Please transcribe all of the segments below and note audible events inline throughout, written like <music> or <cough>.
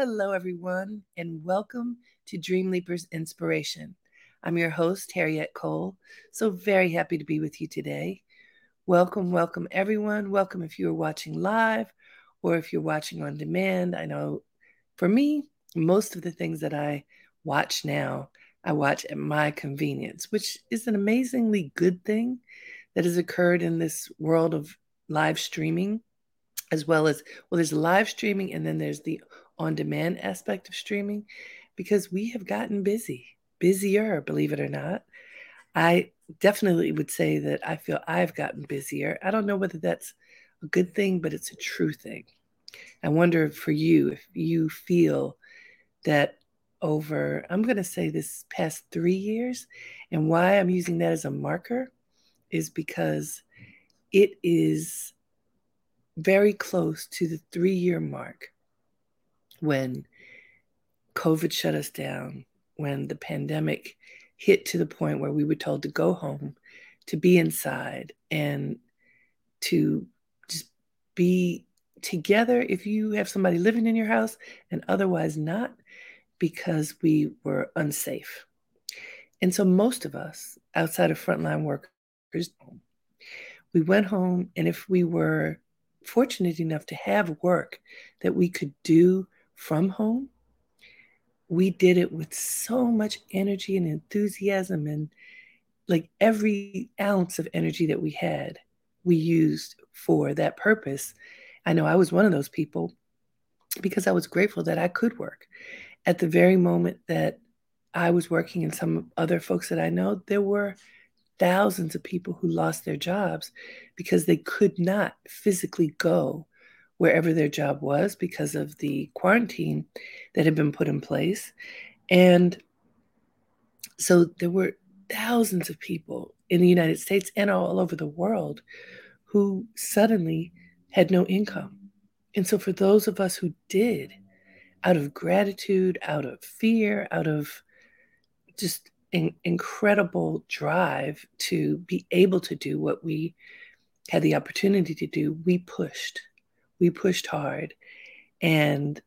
Hello, everyone, and welcome to Dream Leapers Inspiration. I'm your host, Harriette Cole. So very happy to be with you today. Welcome, welcome, everyone. Welcome if you're watching live or if you're watching on demand. I know for me, most of the things that I watch now, I watch at my convenience, which is an amazingly good thing that has occurred in this world of live streaming as well as well there's live streaming and then there's the on demand aspect of streaming because we have gotten busy busier believe it or not. I definitely would say that i feel i've gotten busier. I don't know whether that's a good thing but it's a true thing. I wonder for you if you feel that over i'm going to say this past three years and why i'm using that as a marker is because it is very close to the three year mark when COVID shut us down, when the pandemic hit to the point where we were told to go home, to be inside, and to just be together if you have somebody living in your house and otherwise not because we were unsafe. And so most of us outside of frontline workers, we went home and if we were fortunate enough to have work that we could do from home, we did it with so much energy and enthusiasm and like every ounce of energy that we had, we used for that purpose. I know I was one of those people because I was grateful that I could work. At the very moment that I was working and some other folks that I know, there were thousands of people who lost their jobs because they could not physically go wherever their job was because of the quarantine that had been put in place. And so there were thousands of people in the United States and all over the world who suddenly had no income. And so for those of us who did, out of gratitude, out of fear, out of just an incredible drive to be able to do what we had the opportunity to do, we pushed. We pushed hard. And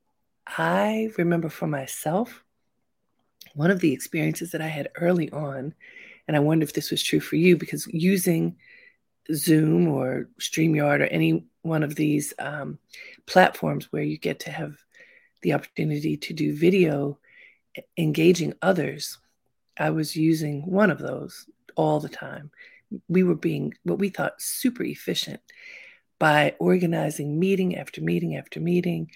I remember for myself, one of the experiences that I had early on, and I wonder if this was true for you, because using Zoom or StreamYard or any one of these um, platforms where you get to have the opportunity to do video engaging others I was using one of those all the time. We were being what we thought super efficient by organizing meeting after meeting after meeting.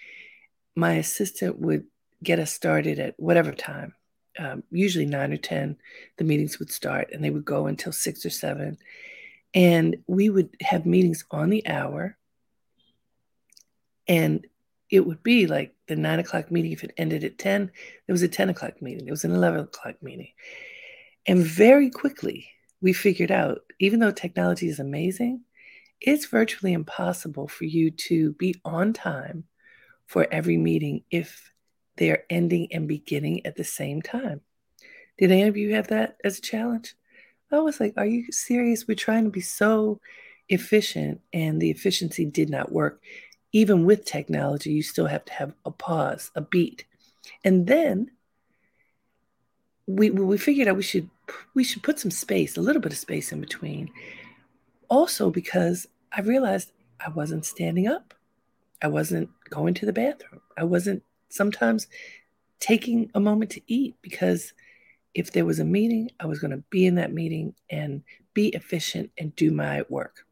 My assistant would get us started at whatever time, um, usually nine or 10, the meetings would start and they would go until six or seven. And we would have meetings on the hour. And it would be like the nine o'clock meeting. If it ended at 10, there was a 10 o'clock meeting, there was an 11 o'clock meeting. And very quickly, we figured out, even though technology is amazing, it's virtually impossible for you to be on time for every meeting if they're ending and beginning at the same time. Did any of you have that as a challenge? I was like, are you serious? We're trying to be so efficient, and the efficiency did not work even with technology, you still have to have a pause, a beat. And then we we figured out we should we should put some space, a little bit of space in between. Also because I realized I wasn't standing up. I wasn't going to the bathroom. I wasn't sometimes taking a moment to eat because if there was a meeting, I was going to be in that meeting and be efficient and do my work.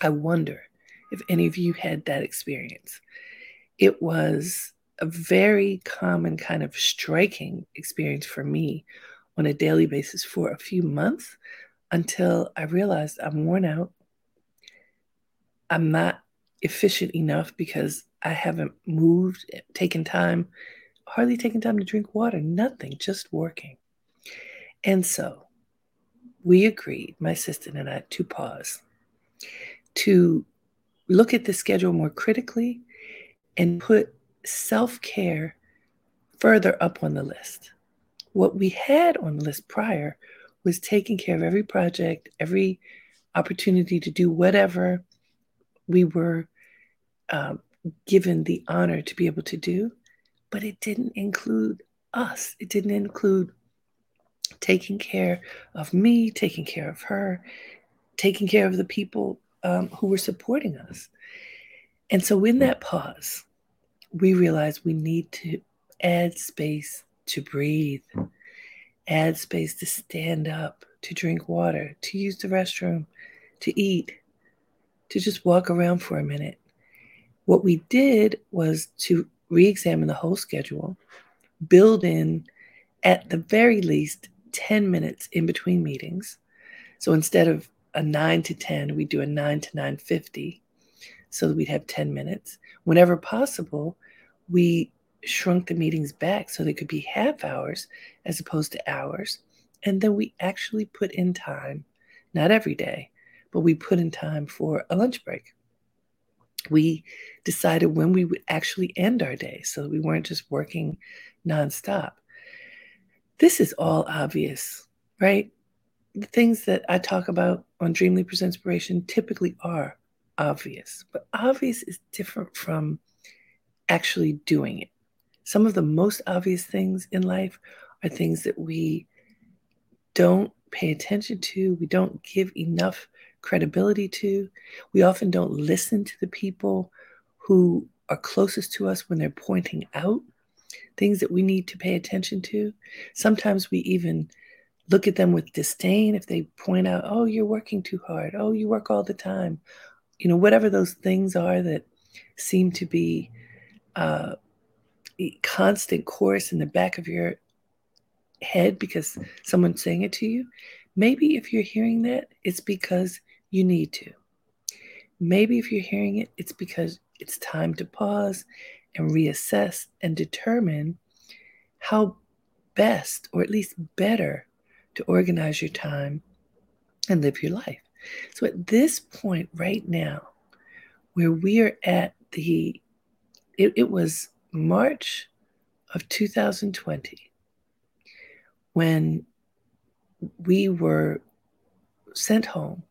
I wonder if any of you had that experience. It was a very common kind of striking experience for me on a daily basis for a few months until I realized I'm worn out. I'm not efficient enough because I haven't moved, taken time, hardly taken time to drink water, nothing, just working. And so we agreed, my sister and I, to pause, to look at the schedule more critically and put self care further up on the list. What we had on the list prior was taking care of every project, every opportunity to do whatever we were um, given the honor to be able to do. but it didn't include us. It didn't include taking care of me, taking care of her, taking care of the people um, who were supporting us. And so, in that pause, we realized we need to add space to breathe, add space to stand up, to drink water, to use the restroom, to eat, to just walk around for a minute. What we did was to re examine the whole schedule, build in at the very least 10 minutes in between meetings. So instead of a 9 to 10, we do a 9 to 9:50 so that we'd have 10 minutes. Whenever possible, we shrunk the meetings back so they could be half hours as opposed to hours. And then we actually put in time, not every day, but we put in time for a lunch break. We decided when we would actually end our day so that we weren't just working nonstop. This is all obvious, right? The things that I talk about on Dream Leapers Inspiration typically are obvious, but obvious is different from actually doing it. Some of the most obvious things in life are things that we don't pay attention to, we don't give enough credibility to. We often don't listen to the people who are closest to us when they're pointing out things that we need to pay attention to. Sometimes we even look at them with disdain if they point out, oh, you're working too hard. Oh, you work all the time. You know, whatever those things are that seem to be uh, constant chorus in the back of your head because someone's saying it to you. Maybe if you're hearing that, it's because you need to. Maybe if you're hearing it, it's because it's time to pause and reassess and determine how best, or at least better, to organize your time and live your life. So at this point, right now, where we are at the, it, it was March of 2020 when we were sent home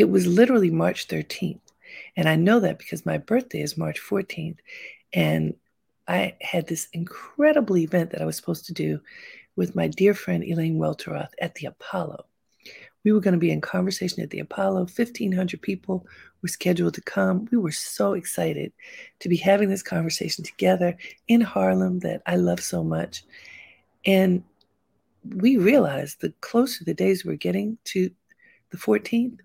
it was literally March 13th. And I know that because my birthday is March 14th. And I had this incredible event that I was supposed to do with my dear friend Elaine Welteroth at the Apollo. We were going to be in conversation at the Apollo. 1,500 people were scheduled to come. We were so excited to be having this conversation together in Harlem that I love so much. And we realized the closer the days were getting to the 14th,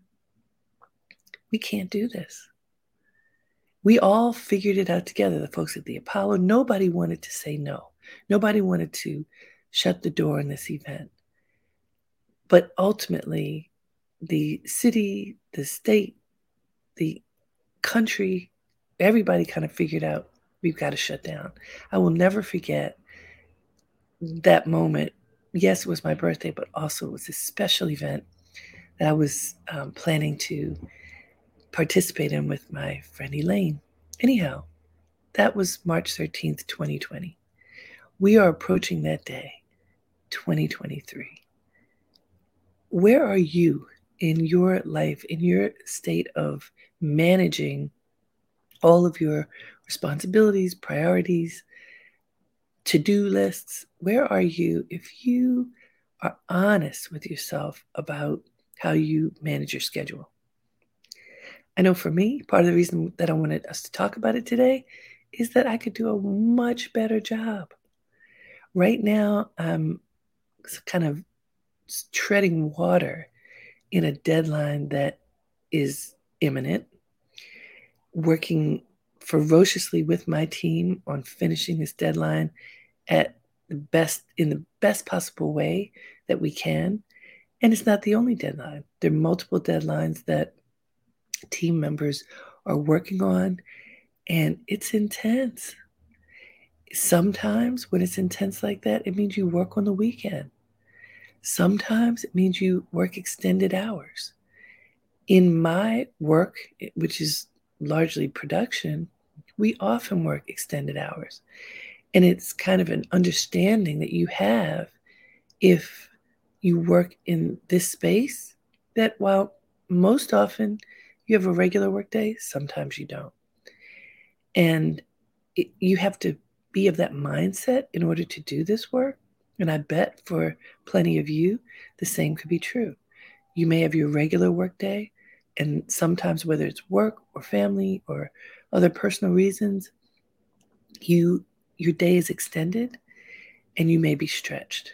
we can't do this. We all figured it out together, the folks at the Apollo. Nobody wanted to say no. Nobody wanted to shut the door on this event. But ultimately, the city, the state, the country, everybody kind of figured out we've got to shut down. I will never forget that moment. Yes, it was my birthday, but also it was a special event that I was um, planning to participate in with my friend Elaine. Anyhow, that was March 13th, 2020. We are approaching that day, 2023. Where are you in your life, in your state of managing all of your responsibilities, priorities, to do lists? Where are you if you are honest with yourself about how you manage your schedule? I know for me, part of the reason that I wanted us to talk about it today is that I could do a much better job. Right now, I'm kind of treading water in a deadline that is imminent, working ferociously with my team on finishing this deadline at the best in the best possible way that we can. And it's not the only deadline. There are multiple deadlines that team members are working on, and it's intense. Sometimes when it's intense like that, it means you work on the weekend. Sometimes it means you work extended hours. In my work, which is largely production, we often work extended hours. And it's kind of an understanding that you have if you work in this space that while most often you have a regular work day, sometimes you don't. And it, you have to be of that mindset in order to do this work. And I bet for plenty of you, the same could be true. You may have your regular work day, and sometimes, whether it's work or family or other personal reasons, you your day is extended and you may be stretched.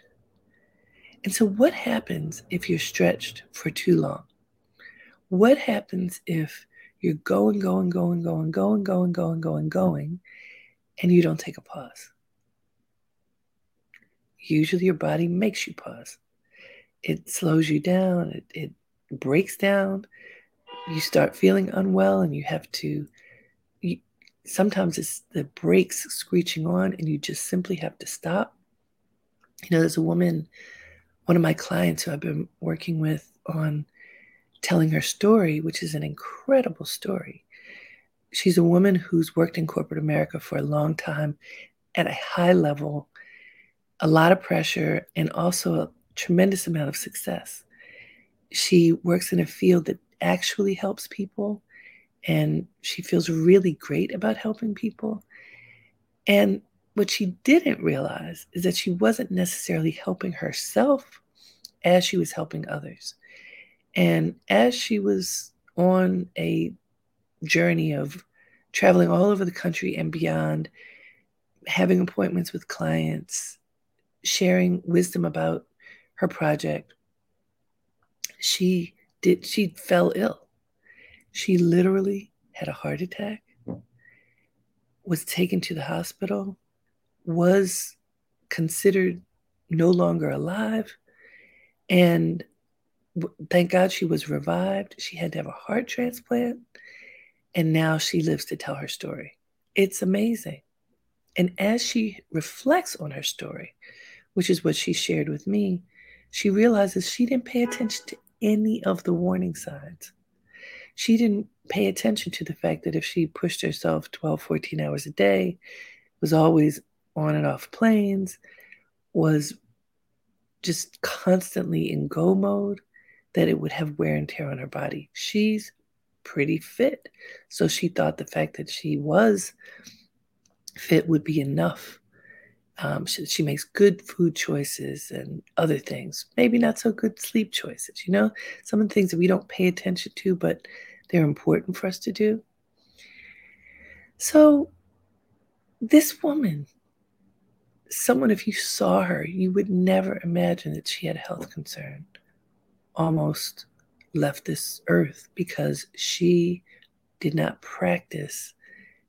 And so, what happens if you're stretched for too long? What happens if you're going, going, going, going, going, going, going, going, going, and you don't take a pause? Usually, your body makes you pause. It slows you down, it, it breaks down. You start feeling unwell, and you have to. You, sometimes it's the brakes screeching on, and you just simply have to stop. You know, there's a woman, one of my clients who I've been working with on telling her story, which is an incredible story. She's a woman who's worked in corporate America for a long time at a high level, a lot of pressure, and also a tremendous amount of success. She works in a field that actually helps people, and she feels really great about helping people. And what she didn't realize is that she wasn't necessarily helping herself as she was helping others. And as she was on a journey of traveling all over the country and beyond, having appointments with clients, sharing wisdom about her project, she did she fell ill. She literally had a heart attack, was taken to the hospital, was considered no longer alive, and thank God she was revived. She had to have a heart transplant, and now she lives to tell her story. It's amazing. And as she reflects on her story, which is what she shared with me, she realizes she didn't pay attention to any of the warning signs. She didn't pay attention to the fact that if she pushed herself 12, 14 hours a day, was always on and off planes, was just constantly in go mode, that it would have wear and tear on her body. She's pretty fit. So she thought the fact that she was fit would be enough. Um, she, she, makes good food choices and other things, maybe not so good sleep choices. You know, some of the things that we don't pay attention to, but they're important for us to do. So, this woman, someone, if you saw her, you would never imagine that she had a health concern almost left this earth because she did not practice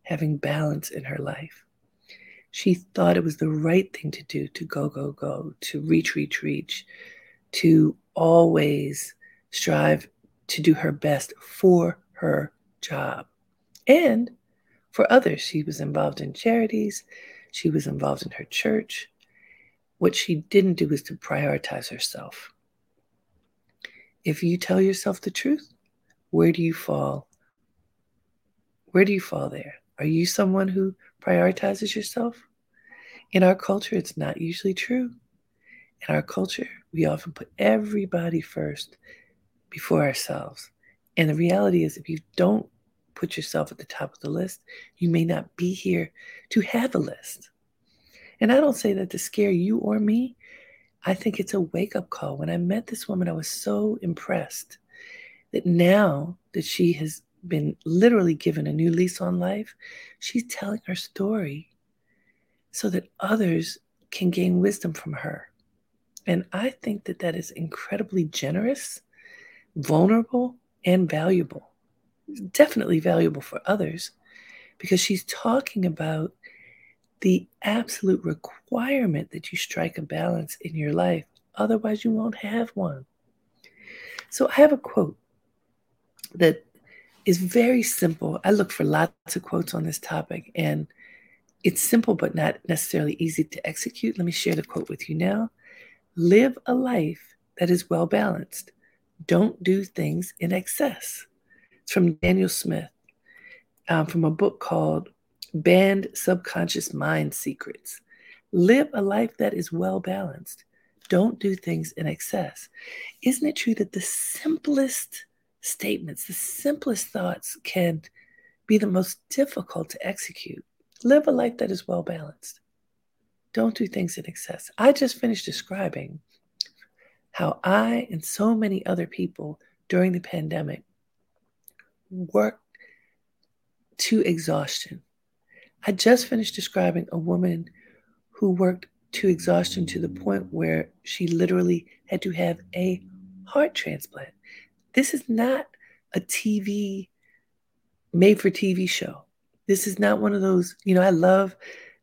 having balance in her life. She thought it was the right thing to do to go, go, go, to reach, reach, reach, to always strive to do her best for her job and for others. She was involved in charities, she was involved in her church. What she didn't do was to prioritize herself. If you tell yourself the truth, where do you fall? Where do you fall there? Are you someone who prioritizes yourself? In our culture, it's not usually true. In our culture, we often put everybody first before ourselves. And the reality is, if you don't put yourself at the top of the list, you may not be here to have a list. And I don't say that to scare you or me. I think it's a wake up call. When I met this woman, I was so impressed that now that she has been literally given a new lease on life, she's telling her story so that others can gain wisdom from her. And I think that that is incredibly generous, vulnerable, and valuable. Definitely valuable for others because she's talking about the absolute requirement that you strike a balance in your life. Otherwise, you won't have one. So, I have a quote that is very simple. I look for lots of quotes on this topic, and it's simple but not necessarily easy to execute. Let me share the quote with you now. Live a life that is well balanced. Don't do things in excess. It's from Daniel Smith um, from a book called Banned subconscious mind secrets. Live a life that is well balanced. Don't do things in excess. Isn't it true that the simplest statements, the simplest thoughts can be the most difficult to execute? Live a life that is well balanced. don't do things in excess. I just finished describing how I and so many other people during the pandemic worked to exhaustion. I just finished describing a woman who worked to exhaustion to the point where she literally had to have a heart transplant. This is not a TV made for TV show. This is not one of those, you know, I love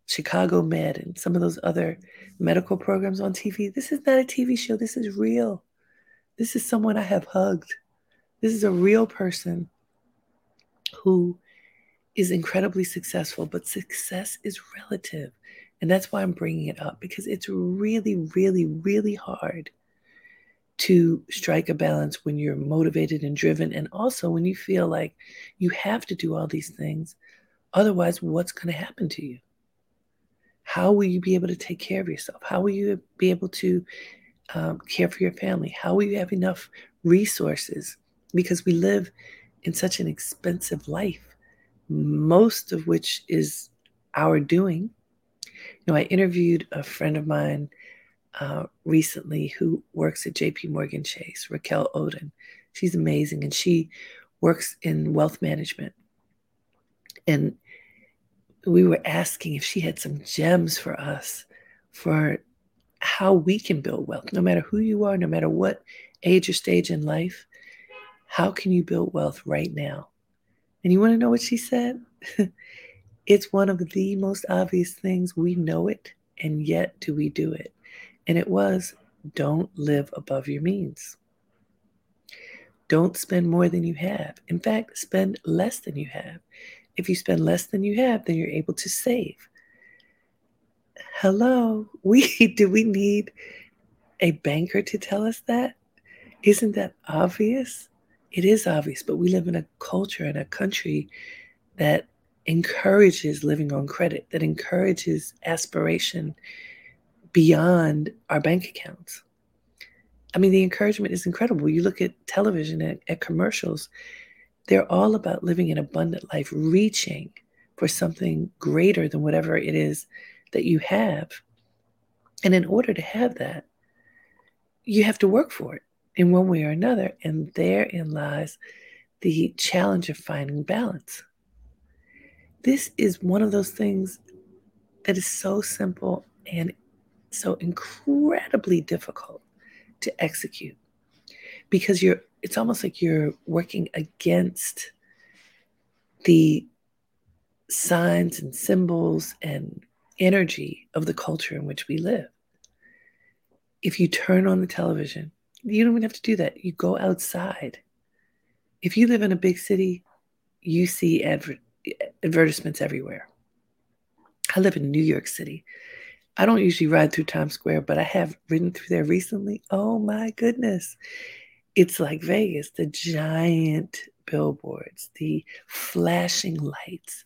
Chicago Med and some of those other medical programs on TV. This is not a TV show. This is real. This is someone I have hugged. This is a real person who is incredibly successful, but success is relative. And that's why I'm bringing it up because it's really, really, really hard to strike a balance when you're motivated and driven, and also when you feel like you have to do all these things. Otherwise, what's going to happen to you? How will you be able to take care of yourself? How will you be able to um, care for your family? How will you have enough resources? Because we live in such an expensive life, most of which is our doing. You know, I interviewed a friend of mine uh, recently who works at JP Morgan Chase, Raquel Odin. She's amazing and she works in wealth management. And we were asking if she had some gems for us for how we can build wealth, no matter who you are, no matter what age or stage in life. How can you build wealth right now? And you want to know what she said? <laughs> it's one of the most obvious things. We know it, and yet do we do it? And it was don't live above your means. Don't spend more than you have. In fact, spend less than you have. If you spend less than you have, then you're able to save. Hello, <laughs> we do we need a banker to tell us that? Isn't that obvious? It is obvious, but we live in a culture and a country that encourages living on credit, that encourages aspiration beyond our bank accounts. I mean, the encouragement is incredible. You look at television, at, at commercials, they're all about living an abundant life, reaching for something greater than whatever it is that you have. And in order to have that, you have to work for it in one way or another. And therein lies the challenge of finding balance. This is one of those things that is so simple and so incredibly difficult to execute because you're it's almost like you're working against the signs and symbols and energy of the culture in which we live. If you turn on the television, you don't even have to do that. You go outside. If you live in a big city, you see adver- advertisements everywhere. I live in New York City. I don't usually ride through Times Square, but I have ridden through there recently. Oh my goodness it's like Vegas, the giant billboards, the flashing lights,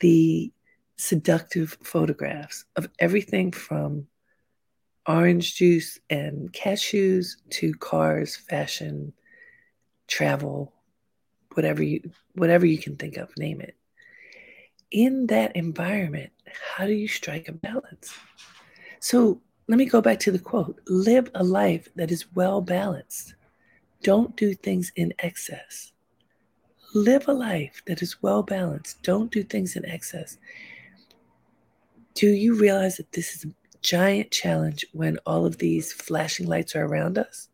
the seductive photographs of everything from orange juice and cashews to cars, fashion, travel, whatever you whatever you can think of, name it. In that environment, how do you strike a balance? So let me go back to the quote live a life that is well balanced. Don't do things in excess. Live a life that is well balanced. Don't do things in excess. Do you realize that this is a giant challenge when all of these flashing lights are around us?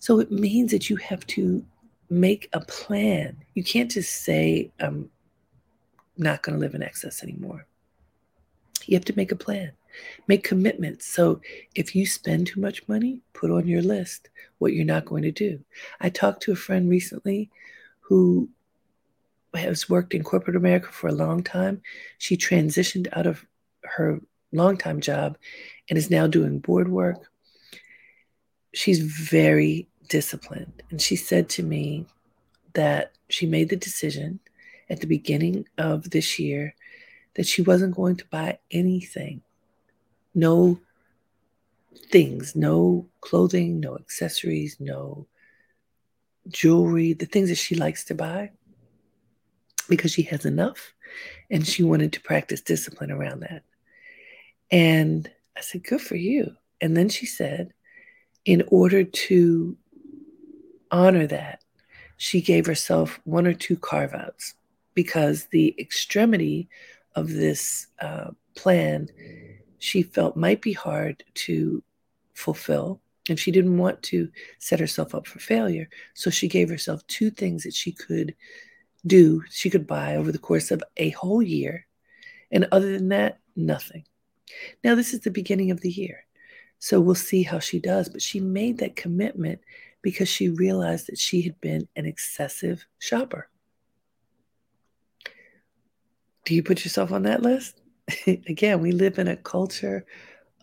So it means that you have to make a plan. You can't just say, I'm not going to live in excess anymore. You have to make a plan. Make commitments. So if you spend too much money, put on your list what you're not going to do. I talked to a friend recently who has worked in corporate America for a long time. She transitioned out of her longtime job and is now doing board work. She's very disciplined. And she said to me that she made the decision at the beginning of this year that she wasn't going to buy anything no things, no clothing, no accessories, no jewelry, the things that she likes to buy because she has enough and she wanted to practice discipline around that. And I said, Good for you. And then she said, in order to honor that, she gave herself one or two carve outs because the extremity of this uh, plan she felt might be hard to fulfill. And she didn't want to set herself up for failure. So she gave herself two things that she could do, she could buy over the course of a whole year. And other than that, nothing. Now, this is the beginning of the year. So we'll see how she does. But she made that commitment because she realized that she had been an excessive shopper. Do you put yourself on that list? <laughs> Again, we live in a culture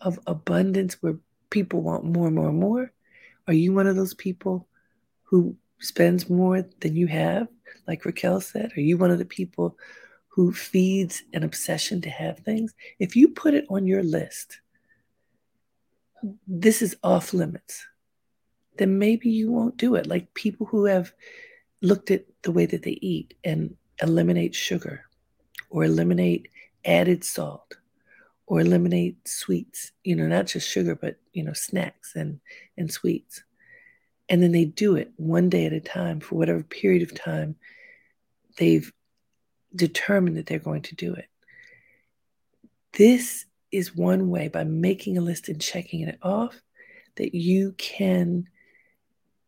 of abundance where people want more and more and more. Are you one of those people who spends more than you have, like Raquel said? Are you one of the people who feeds an obsession to have things? If you put it on your list, this is off limits, then maybe you won't do it. Like people who have looked at the way that they eat and eliminate sugar or eliminate added salt or eliminate sweets, you know, not just sugar, but, you know, snacks and, and sweets. And then they do it one day at a time for whatever period of time they've determined that they're going to do it. This is one way by making a list and checking it off that you can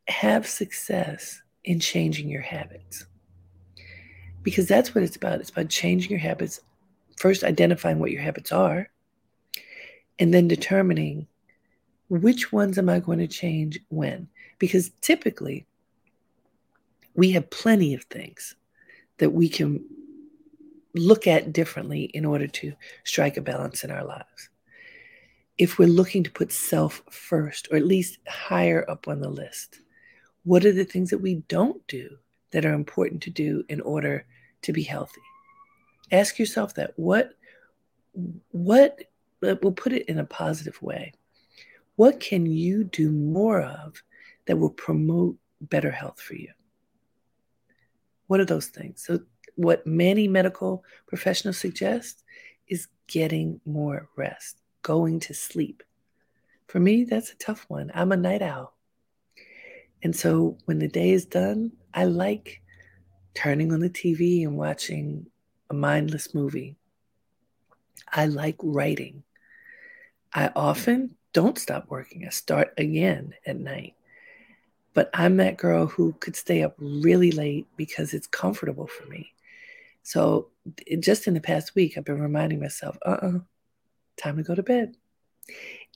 have success in changing your habits. Because that's what it's about. It's about changing your habits, first identifying what your habits are, and then determining which ones am I going to change when. Because typically, we have plenty of things that we can look at differently in order to strike a balance in our lives. If we're looking to put self first, or at least higher up on the list, what are the things that we don't do that are important to do in order to be healthy? Ask yourself that. What, what, uh, we'll put it in a positive way. What can you do more of that will promote better health for you? What are those things? So what many medical professionals suggest is getting more rest, going to sleep. For me, that's a tough one. I'm a night owl. And so when the day is done, I like turning on the TV and watching a mindless movie. I like writing. I often don't stop working. I start again at night. But I'm that girl who could stay up really late because it's comfortable for me. So just in the past week, I've been reminding myself, uh uh-uh, uh time to go to bed.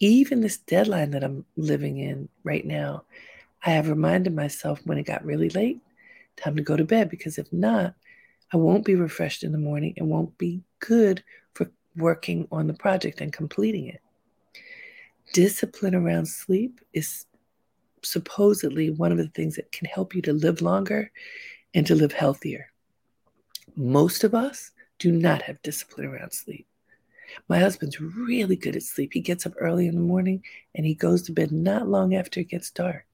Even this deadline that I'm living in right now, I have reminded myself when it got really late, time to go to bed, because if not, I won't be refreshed in the morning and won't be good for working on the project and completing it. Discipline around sleep is supposedly one of the things that can help you to live longer and to live healthier. Most of us do not have discipline around sleep. My husband's really good at sleep. He gets up early in the morning and he goes to bed not long after it gets dark,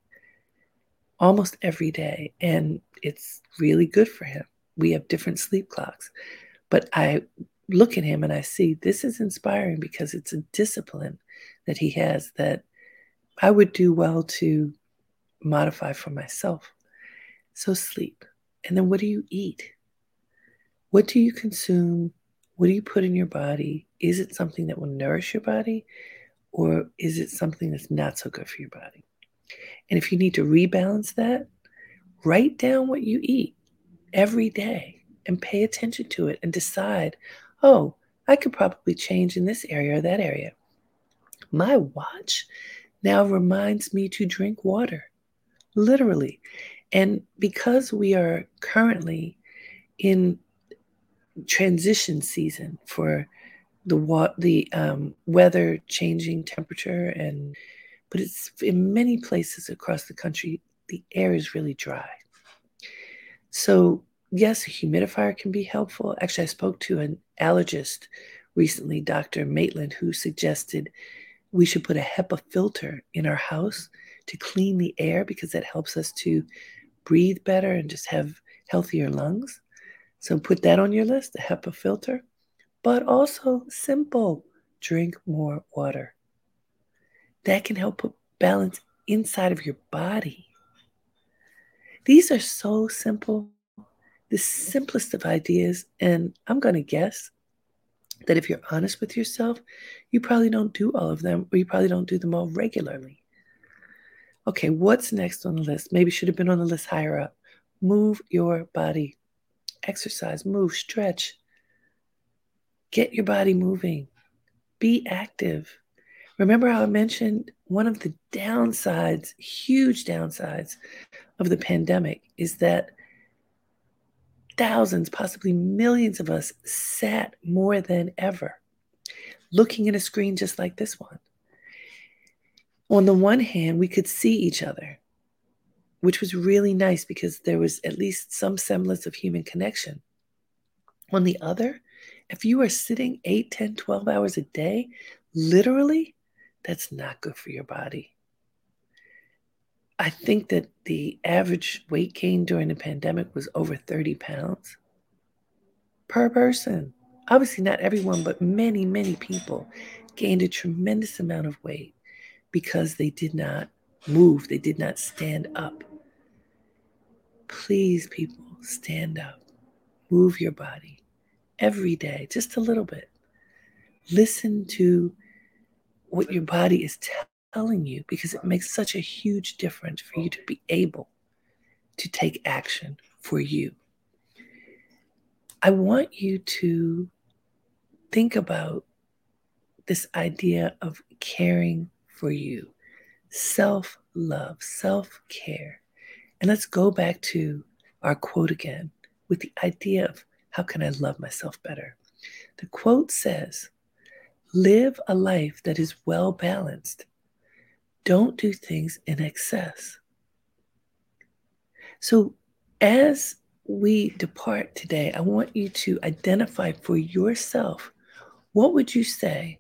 almost every day. And it's really good for him. We have different sleep clocks. But I look at him and I see this is inspiring because it's a discipline that he has that I would do well to modify for myself. So, sleep. And then what do you eat? What do you consume? What do you put in your body? Is it something that will nourish your body? Or is it something that's not so good for your body? And if you need to rebalance that, write down what you eat every day and pay attention to it and decide, oh, I could probably change in this area or that area. My watch now reminds me to drink water, literally. And because we are currently in transition season for the wa- the um, weather changing temperature and but it's in many places across the country the air is really dry so yes a humidifier can be helpful actually i spoke to an allergist recently dr maitland who suggested we should put a hepa filter in our house to clean the air because that helps us to breathe better and just have healthier lungs so put that on your list, the HEPA filter. But also simple drink more water. That can help put balance inside of your body. These are so simple, the simplest of ideas. And I'm going to guess that if you're honest with yourself, you probably don't do all of them, or you probably don't do them all regularly. Okay, what's next on the list? Maybe should have been on the list higher up. Move your body. Exercise, move, stretch. Get your body moving. Be active. Remember how I mentioned one of the downsides, huge downsides of the pandemic is that thousands, possibly millions of us sat more than ever looking at a screen just like this one. On the one hand, we could see each other, which was really nice because there was at least some semblance of human connection. On the other, if you are sitting 8, 10, 12 hours a day, literally, that's not good for your body. I think that the average weight gain during the pandemic was over 30 pounds per person. Obviously, not everyone, but many, many people gained a tremendous amount of weight because they did not move, they did not stand up. Please, people, stand up, move your body every day, just a little bit. Listen to what your body is telling you because it makes such a huge difference for you to be able to take action for you. I want you to think about this idea of caring for you, self love, self care. And let's go back to our quote again with the idea of how can I love myself better? The quote says, Live a life that is well balanced. Don't do things in excess. So, as we depart today, I want you to identify for yourself what would you say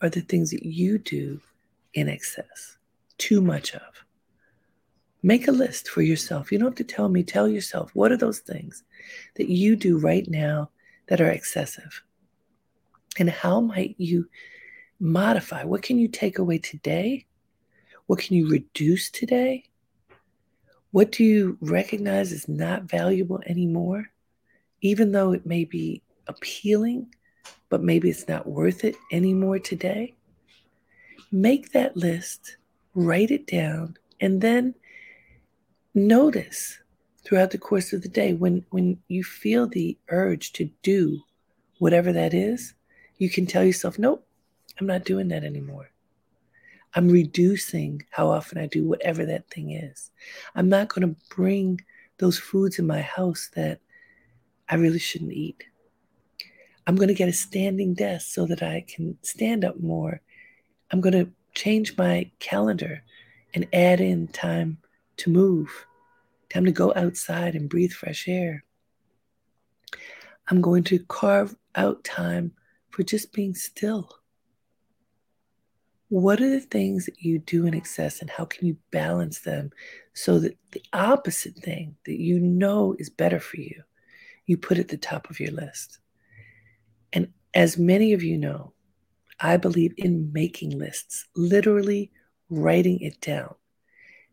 are the things that you do in excess, too much of. Make a list for yourself. You don't have to tell me, tell yourself what are those things that you do right now that are excessive? And how might you modify? What can you take away today? What can you reduce today? What do you recognize is not valuable anymore? Even though it may be appealing, but maybe it's not worth it anymore today? Make that list, write it down, and then notice throughout the course of the day when, when you feel the urge to do whatever that is, you can tell yourself, nope, I'm not doing that anymore. I'm reducing how often I do whatever that thing is. I'm not going to bring those foods in my house that I really shouldn't eat. I'm going to get a standing desk so that I can stand up more. I'm going to change my calendar and add in time to move, time to go outside and breathe fresh air. I'm going to carve out time for just being still. What are the things that you do in excess, and how can you balance them so that the opposite thing that you know is better for you, you put at the top of your list? And as many of you know, I believe in making lists, literally writing it down.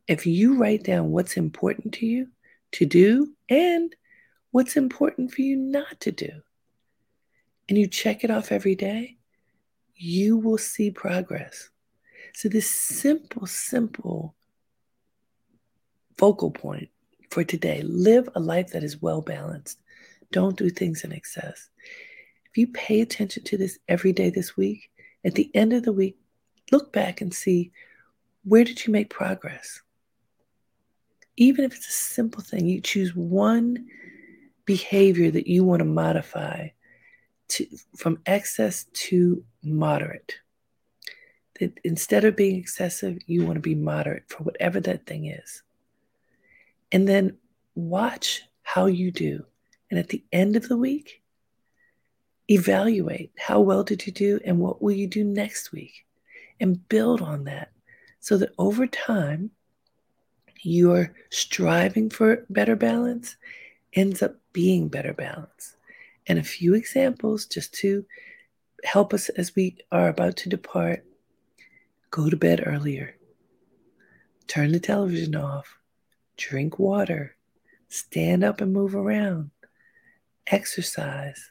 If you write down what's important to you to do and what's important for you not to do, and you check it off every day, you will see progress. So, this simple, simple focal point for today live a life that is well balanced. Don't do things in excess. If you pay attention to this every day this week, at the end of the week, look back and see where did you make progress? Even if it's a simple thing, you choose one behavior that you want to modify to, from excess to moderate. That instead of being excessive, you want to be moderate for whatever that thing is. And then watch how you do. And at the end of the week, evaluate how well did you do and what will you do next week and build on that so that over time your striving for better balance ends up being better balance and a few examples just to help us as we are about to depart. Go to bed earlier. Turn the television off. Drink water. Stand up and move around. Exercise.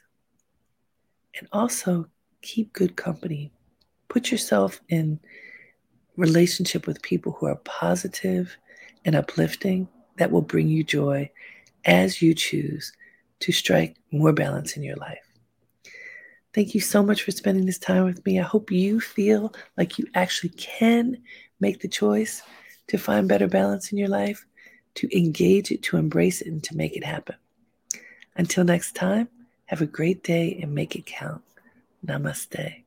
And also keep good company. Put yourself in relationship with people who are positive and uplifting that will bring you joy as you choose to strike more balance in your life. Thank you so much for spending this time with me. I hope you feel like you actually can make the choice to find better balance in your life, to engage it, to embrace it, and to make it happen. Until next time, have a great day and make it count. Namaste.